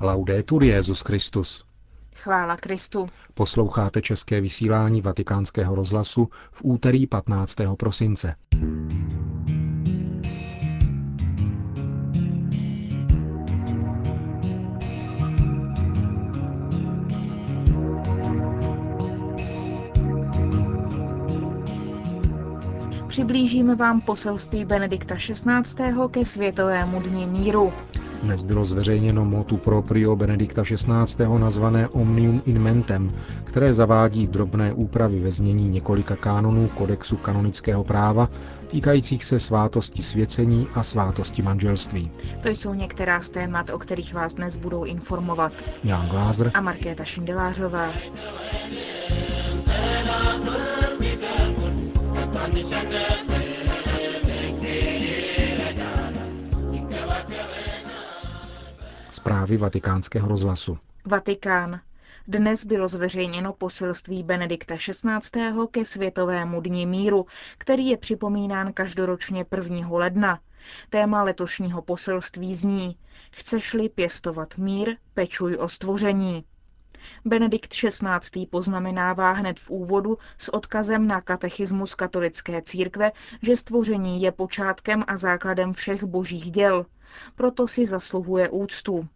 Laudetur Jezus Christus. Chvála Kristu. Posloucháte české vysílání Vatikánského rozhlasu v úterý 15. prosince. Přiblížíme vám poselství Benedikta XVI. ke Světovému dni míru. Dnes bylo zveřejněno motu proprio Benedikta XVI. nazvané Omnium in Mentem, které zavádí drobné úpravy ve znění několika kánonů kodexu kanonického práva týkajících se svátosti svěcení a svátosti manželství. To jsou některá z témat, o kterých vás dnes budou informovat Jan Glázer a Markéta Šindelářová. Zprávy vatikánského rozhlasu. Vatikán. Dnes bylo zveřejněno poselství Benedikta XVI. ke Světovému dni míru, který je připomínán každoročně 1. ledna. Téma letošního poselství zní Chceš-li pěstovat mír, pečuj o stvoření. Benedikt XVI. poznamenává hned v úvodu s odkazem na katechismus katolické církve, že stvoření je počátkem a základem všech božích děl. Proto si zasluhuje úctu.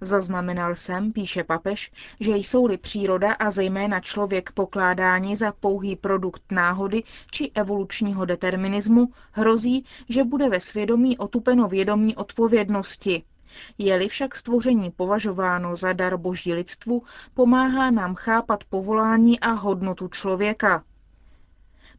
Zaznamenal jsem, píše papež, že jsou-li příroda a zejména člověk pokládáni za pouhý produkt náhody či evolučního determinismu, hrozí, že bude ve svědomí otupeno vědomí odpovědnosti. Je-li však stvoření považováno za dar boží lidstvu, pomáhá nám chápat povolání a hodnotu člověka.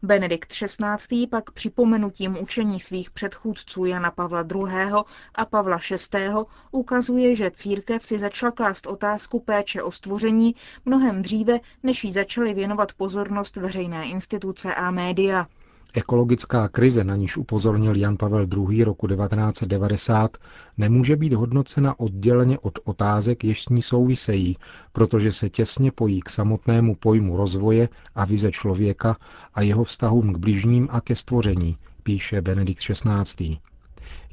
Benedikt XVI. pak připomenutím učení svých předchůdců Jana Pavla II. a Pavla VI. ukazuje, že církev si začala klást otázku péče o stvoření mnohem dříve, než jí začaly věnovat pozornost veřejné instituce a média. Ekologická krize, na níž upozornil Jan Pavel II. roku 1990, nemůže být hodnocena odděleně od otázek, jež s ní souvisejí, protože se těsně pojí k samotnému pojmu rozvoje a vize člověka a jeho vztahům k bližním a ke stvoření, píše Benedikt XVI.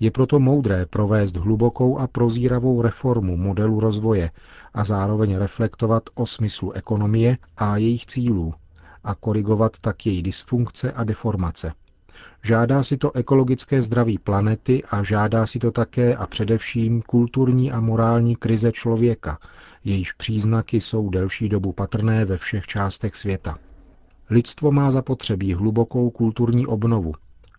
Je proto moudré provést hlubokou a prozíravou reformu modelu rozvoje a zároveň reflektovat o smyslu ekonomie a jejich cílů, a korigovat tak její dysfunkce a deformace. Žádá si to ekologické zdraví planety a žádá si to také a především kulturní a morální krize člověka, jejíž příznaky jsou delší dobu patrné ve všech částech světa. Lidstvo má zapotřebí hlubokou kulturní obnovu,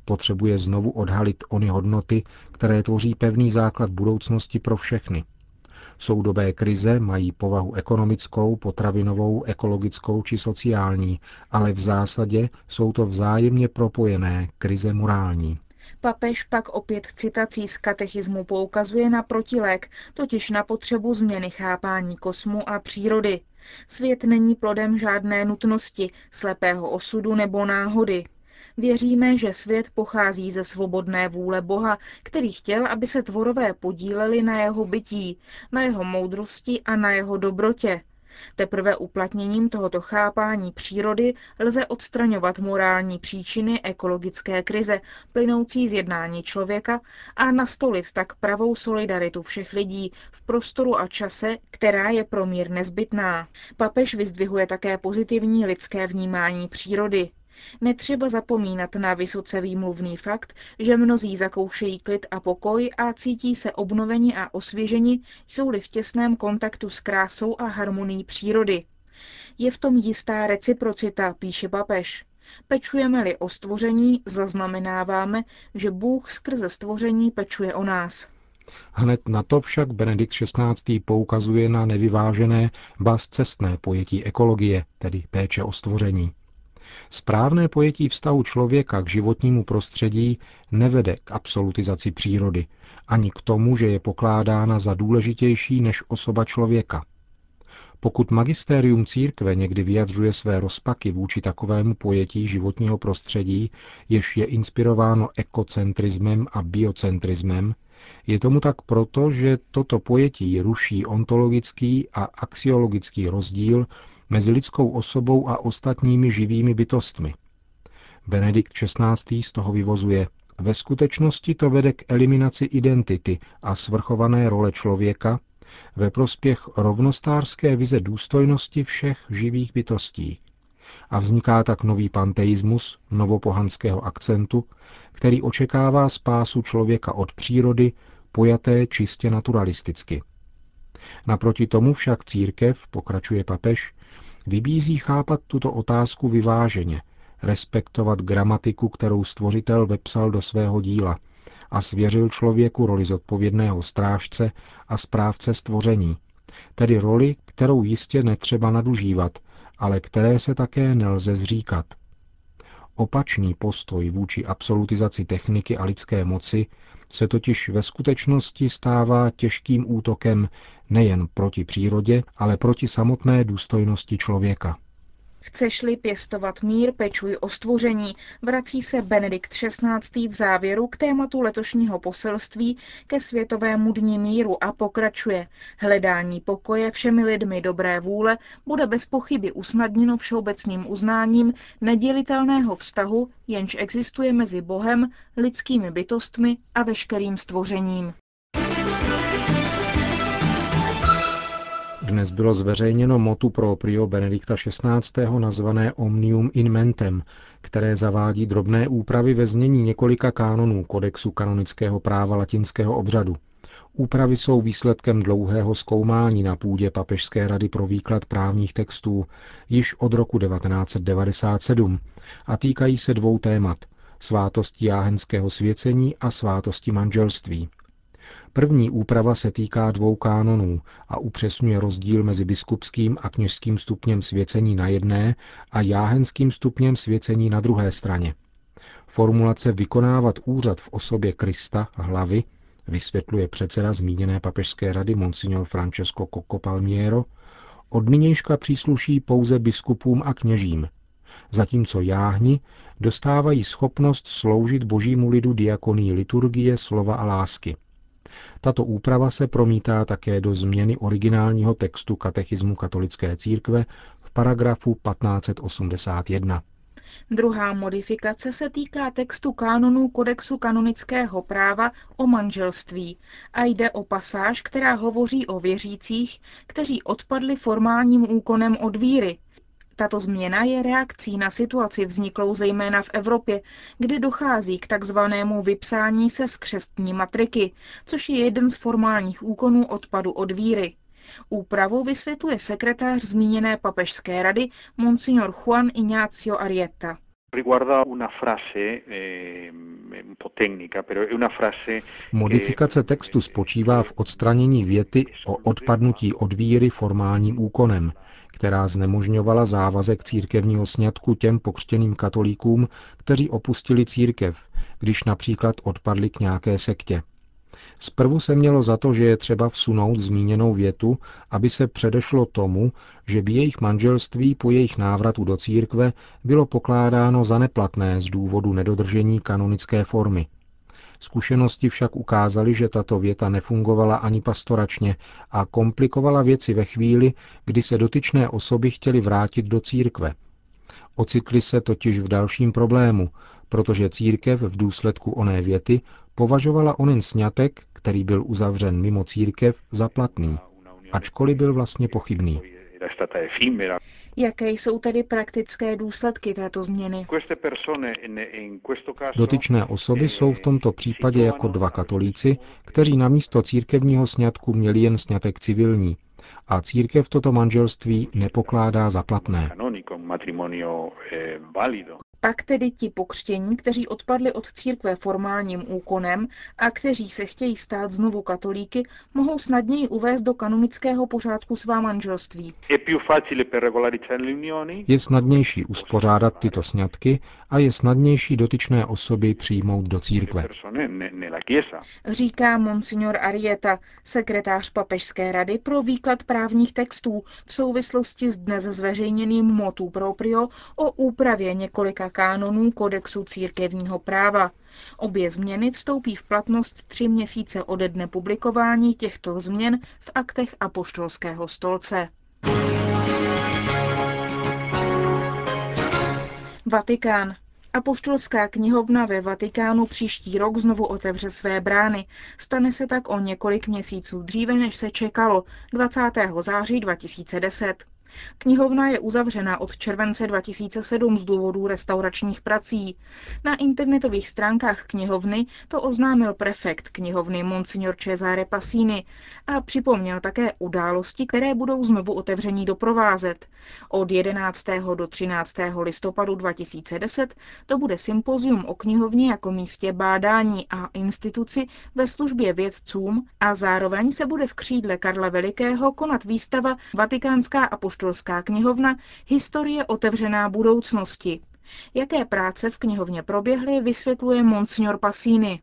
potřebuje znovu odhalit ony hodnoty, které tvoří pevný základ budoucnosti pro všechny – Soudobé krize mají povahu ekonomickou, potravinovou, ekologickou či sociální, ale v zásadě jsou to vzájemně propojené krize morální. Papež pak opět citací z katechismu poukazuje na protilek, totiž na potřebu změny chápání kosmu a přírody. Svět není plodem žádné nutnosti, slepého osudu nebo náhody. Věříme, že svět pochází ze svobodné vůle Boha, který chtěl, aby se tvorové podíleli na jeho bytí, na jeho moudrosti a na jeho dobrotě. Teprve uplatněním tohoto chápání přírody lze odstraňovat morální příčiny ekologické krize, plynoucí z jednání člověka a nastolit tak pravou solidaritu všech lidí v prostoru a čase, která je pro mír nezbytná. Papež vyzdvihuje také pozitivní lidské vnímání přírody. Netřeba zapomínat na vysoce výmluvný fakt, že mnozí zakoušejí klid a pokoj a cítí se obnoveni a osvěženi, jsou-li v těsném kontaktu s krásou a harmonií přírody. Je v tom jistá reciprocita, píše papež. Pečujeme-li o stvoření, zaznamenáváme, že Bůh skrze stvoření pečuje o nás. Hned na to však Benedikt XVI. poukazuje na nevyvážené, ba cestné pojetí ekologie, tedy péče o stvoření. Správné pojetí vztahu člověka k životnímu prostředí nevede k absolutizaci přírody, ani k tomu, že je pokládána za důležitější než osoba člověka. Pokud magistérium církve někdy vyjadřuje své rozpaky vůči takovému pojetí životního prostředí, jež je inspirováno ekocentrismem a biocentrismem, je tomu tak proto, že toto pojetí ruší ontologický a axiologický rozdíl mezi lidskou osobou a ostatními živými bytostmi. Benedikt XVI. z toho vyvozuje ve skutečnosti to vede k eliminaci identity a svrchované role člověka, ve prospěch rovnostářské vize důstojnosti všech živých bytostí. A vzniká tak nový panteismus novopohanského akcentu, který očekává spásu člověka od přírody, pojaté čistě naturalisticky. Naproti tomu však církev, pokračuje papež, vybízí chápat tuto otázku vyváženě, respektovat gramatiku, kterou stvořitel vepsal do svého díla a svěřil člověku roli zodpovědného strážce a správce stvoření, tedy roli, kterou jistě netřeba nadužívat, ale které se také nelze zříkat. Opačný postoj vůči absolutizaci techniky a lidské moci se totiž ve skutečnosti stává těžkým útokem nejen proti přírodě, ale proti samotné důstojnosti člověka. Chceš-li pěstovat mír, pečuj o stvoření, vrací se Benedikt XVI. v závěru k tématu letošního poselství ke Světovému dní míru a pokračuje. Hledání pokoje všemi lidmi dobré vůle bude bez pochyby usnadněno všeobecným uznáním nedělitelného vztahu, jenž existuje mezi Bohem, lidskými bytostmi a veškerým stvořením. Dnes bylo zveřejněno motu proprio Benedikta XVI. nazvané Omnium in Mentem, které zavádí drobné úpravy ve znění několika kánonů kodexu kanonického práva latinského obřadu. Úpravy jsou výsledkem dlouhého zkoumání na půdě Papežské rady pro výklad právních textů již od roku 1997 a týkají se dvou témat – svátosti jáhenského svěcení a svátosti manželství. První úprava se týká dvou kánonů a upřesňuje rozdíl mezi biskupským a kněžským stupněm svěcení na jedné a jáhenským stupněm svěcení na druhé straně. Formulace vykonávat úřad v osobě Krista, hlavy, vysvětluje předseda zmíněné papežské rady Monsignor Francesco Coco Palmiero, od nynějška přísluší pouze biskupům a kněžím, zatímco jáhni dostávají schopnost sloužit božímu lidu diakoní liturgie, slova a lásky – tato úprava se promítá také do změny originálního textu katechismu katolické církve v paragrafu 1581. Druhá modifikace se týká textu kánonů kodexu kanonického práva o manželství a jde o pasáž, která hovoří o věřících, kteří odpadli formálním úkonem od víry, tato změna je reakcí na situaci vzniklou zejména v Evropě, kde dochází k takzvanému vypsání se z křestní matriky, což je jeden z formálních úkonů odpadu od víry. Úpravu vysvětluje sekretář zmíněné papežské rady Monsignor Juan Ignacio Arietta. Modifikace textu spočívá v odstranění věty o odpadnutí od víry formálním úkonem, která znemožňovala závazek církevního sňatku těm pokřtěným katolíkům, kteří opustili církev, když například odpadli k nějaké sektě. Zprvu se mělo za to, že je třeba vsunout zmíněnou větu, aby se předešlo tomu, že by jejich manželství po jejich návratu do církve bylo pokládáno za neplatné z důvodu nedodržení kanonické formy. Zkušenosti však ukázaly, že tato věta nefungovala ani pastoračně a komplikovala věci ve chvíli, kdy se dotyčné osoby chtěly vrátit do církve. Ocitli se totiž v dalším problému, protože církev v důsledku oné věty považovala onen sňatek, který byl uzavřen mimo církev, za platný, ačkoliv byl vlastně pochybný. Jaké jsou tedy praktické důsledky této změny? Dotyčné osoby jsou v tomto případě jako dva katolíci, kteří na místo církevního sňatku měli jen sňatek civilní. A církev toto manželství nepokládá za platné. Pak tedy ti pokřtění, kteří odpadli od církve formálním úkonem a kteří se chtějí stát znovu katolíky, mohou snadněji uvést do kanonického pořádku svá manželství. Je snadnější uspořádat tyto sňatky a je snadnější dotyčné osoby přijmout do církve. Říká monsignor Arieta, sekretář Papežské rady pro výklad právních textů v souvislosti s dnes zveřejněným motu proprio o úpravě několika kánonů kodexu církevního práva. Obě změny vstoupí v platnost tři měsíce ode dne publikování těchto změn v aktech apoštolského stolce. Vatikán. Apoštolská knihovna ve Vatikánu příští rok znovu otevře své brány. Stane se tak o několik měsíců dříve, než se čekalo, 20. září 2010. Knihovna je uzavřena od července 2007 z důvodů restauračních prací. Na internetových stránkách knihovny to oznámil prefekt knihovny Monsignor Cesare Passini a připomněl také události, které budou znovu otevření doprovázet. Od 11. do 13. listopadu 2010 to bude sympozium o knihovně jako místě bádání a instituci ve službě vědcům a zároveň se bude v křídle Karla Velikého konat výstava Vatikánská apoštolská apoštolská knihovna Historie otevřená budoucnosti. Jaké práce v knihovně proběhly, vysvětluje Monsignor Passini.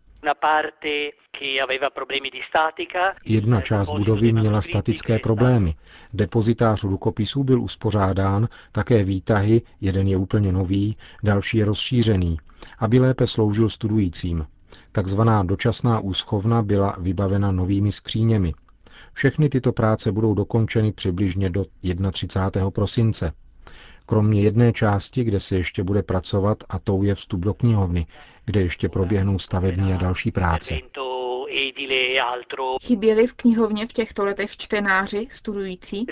Jedna část budovy měla statické problémy. Depozitář rukopisů byl uspořádán, také výtahy, jeden je úplně nový, další je rozšířený, aby lépe sloužil studujícím. Takzvaná dočasná úschovna byla vybavena novými skříněmi. Všechny tyto práce budou dokončeny přibližně do 31. prosince. Kromě jedné části, kde se ještě bude pracovat, a tou je vstup do knihovny, kde ještě proběhnou stavební a další práce. Chyběli v knihovně v těchto letech čtenáři, studující?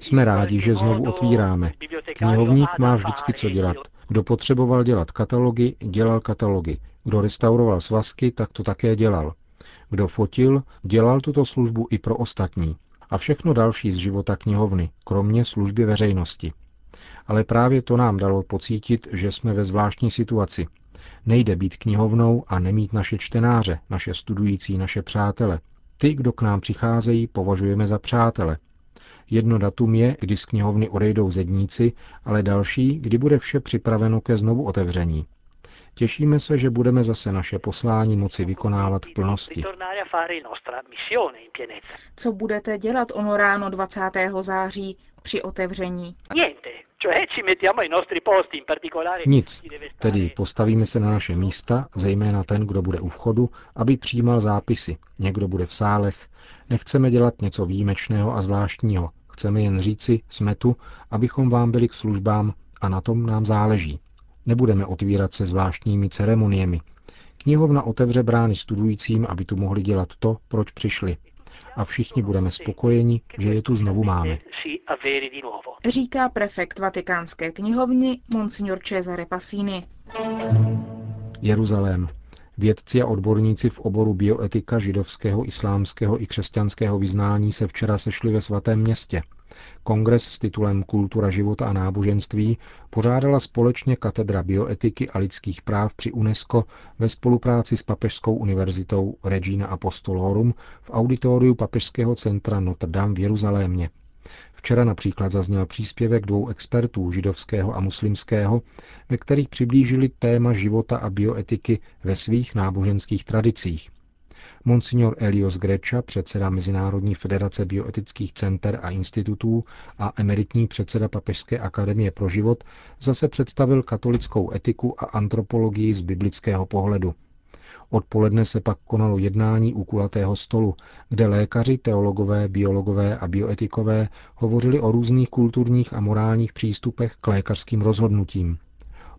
Jsme rádi, že znovu otvíráme. Knihovník má vždycky co dělat. Kdo potřeboval dělat katalogy, dělal katalogy. Kdo restauroval svazky, tak to také dělal. Kdo fotil, dělal tuto službu i pro ostatní. A všechno další z života knihovny, kromě služby veřejnosti. Ale právě to nám dalo pocítit, že jsme ve zvláštní situaci. Nejde být knihovnou a nemít naše čtenáře, naše studující, naše přátele. Ty, kdo k nám přicházejí, považujeme za přátele. Jedno datum je, kdy z knihovny odejdou zedníci, ale další, kdy bude vše připraveno ke znovu otevření. Těšíme se, že budeme zase naše poslání moci vykonávat v plnosti. Co budete dělat ono ráno 20. září při otevření? Nic, tedy postavíme se na naše místa, zejména ten, kdo bude u vchodu, aby přijímal zápisy. Někdo bude v sálech. Nechceme dělat něco výjimečného a zvláštního. Chceme jen říci, jsme tu, abychom vám byli k službám a na tom nám záleží. Nebudeme otvírat se zvláštními ceremoniemi. Knihovna otevře brány studujícím, aby tu mohli dělat to, proč přišli. A všichni budeme spokojeni, že je tu znovu máme. Říká prefekt Vatikánské knihovny Monsignor Cesare Passini. Jeruzalém. Vědci a odborníci v oboru bioetika židovského, islámského i křesťanského vyznání se včera sešli ve svatém městě. Kongres s titulem Kultura života a náboženství pořádala společně Katedra bioetiky a lidských práv při UNESCO ve spolupráci s Papežskou univerzitou Regina Apostolorum v auditoriu Papežského centra Notre Dame v Jeruzalémě. Včera například zazněl příspěvek dvou expertů židovského a muslimského, ve kterých přiblížili téma života a bioetiky ve svých náboženských tradicích. Monsignor Elios Greča, předseda Mezinárodní federace bioetických center a institutů a emeritní předseda Papežské akademie pro život, zase představil katolickou etiku a antropologii z biblického pohledu. Odpoledne se pak konalo jednání u kulatého stolu, kde lékaři, teologové, biologové a bioetikové hovořili o různých kulturních a morálních přístupech k lékařským rozhodnutím.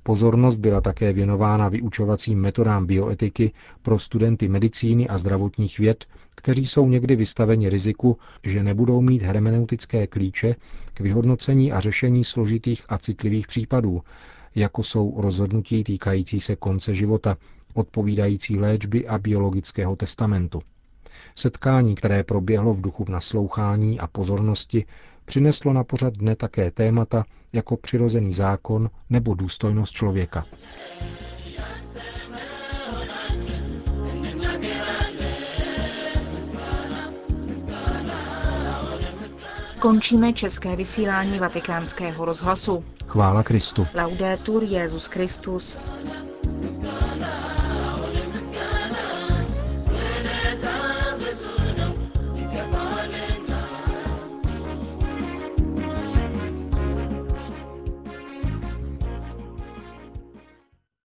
Pozornost byla také věnována vyučovacím metodám bioetiky pro studenty medicíny a zdravotních věd, kteří jsou někdy vystaveni riziku, že nebudou mít hermeneutické klíče k vyhodnocení a řešení složitých a citlivých případů, jako jsou rozhodnutí týkající se konce života, odpovídající léčby a biologického testamentu. Setkání, které proběhlo v duchu naslouchání a pozornosti, přineslo na pořad dne také témata jako přirozený zákon nebo důstojnost člověka. Končíme české vysílání vatikánského rozhlasu. Chvála Kristu. Laudetur Jezus Christus.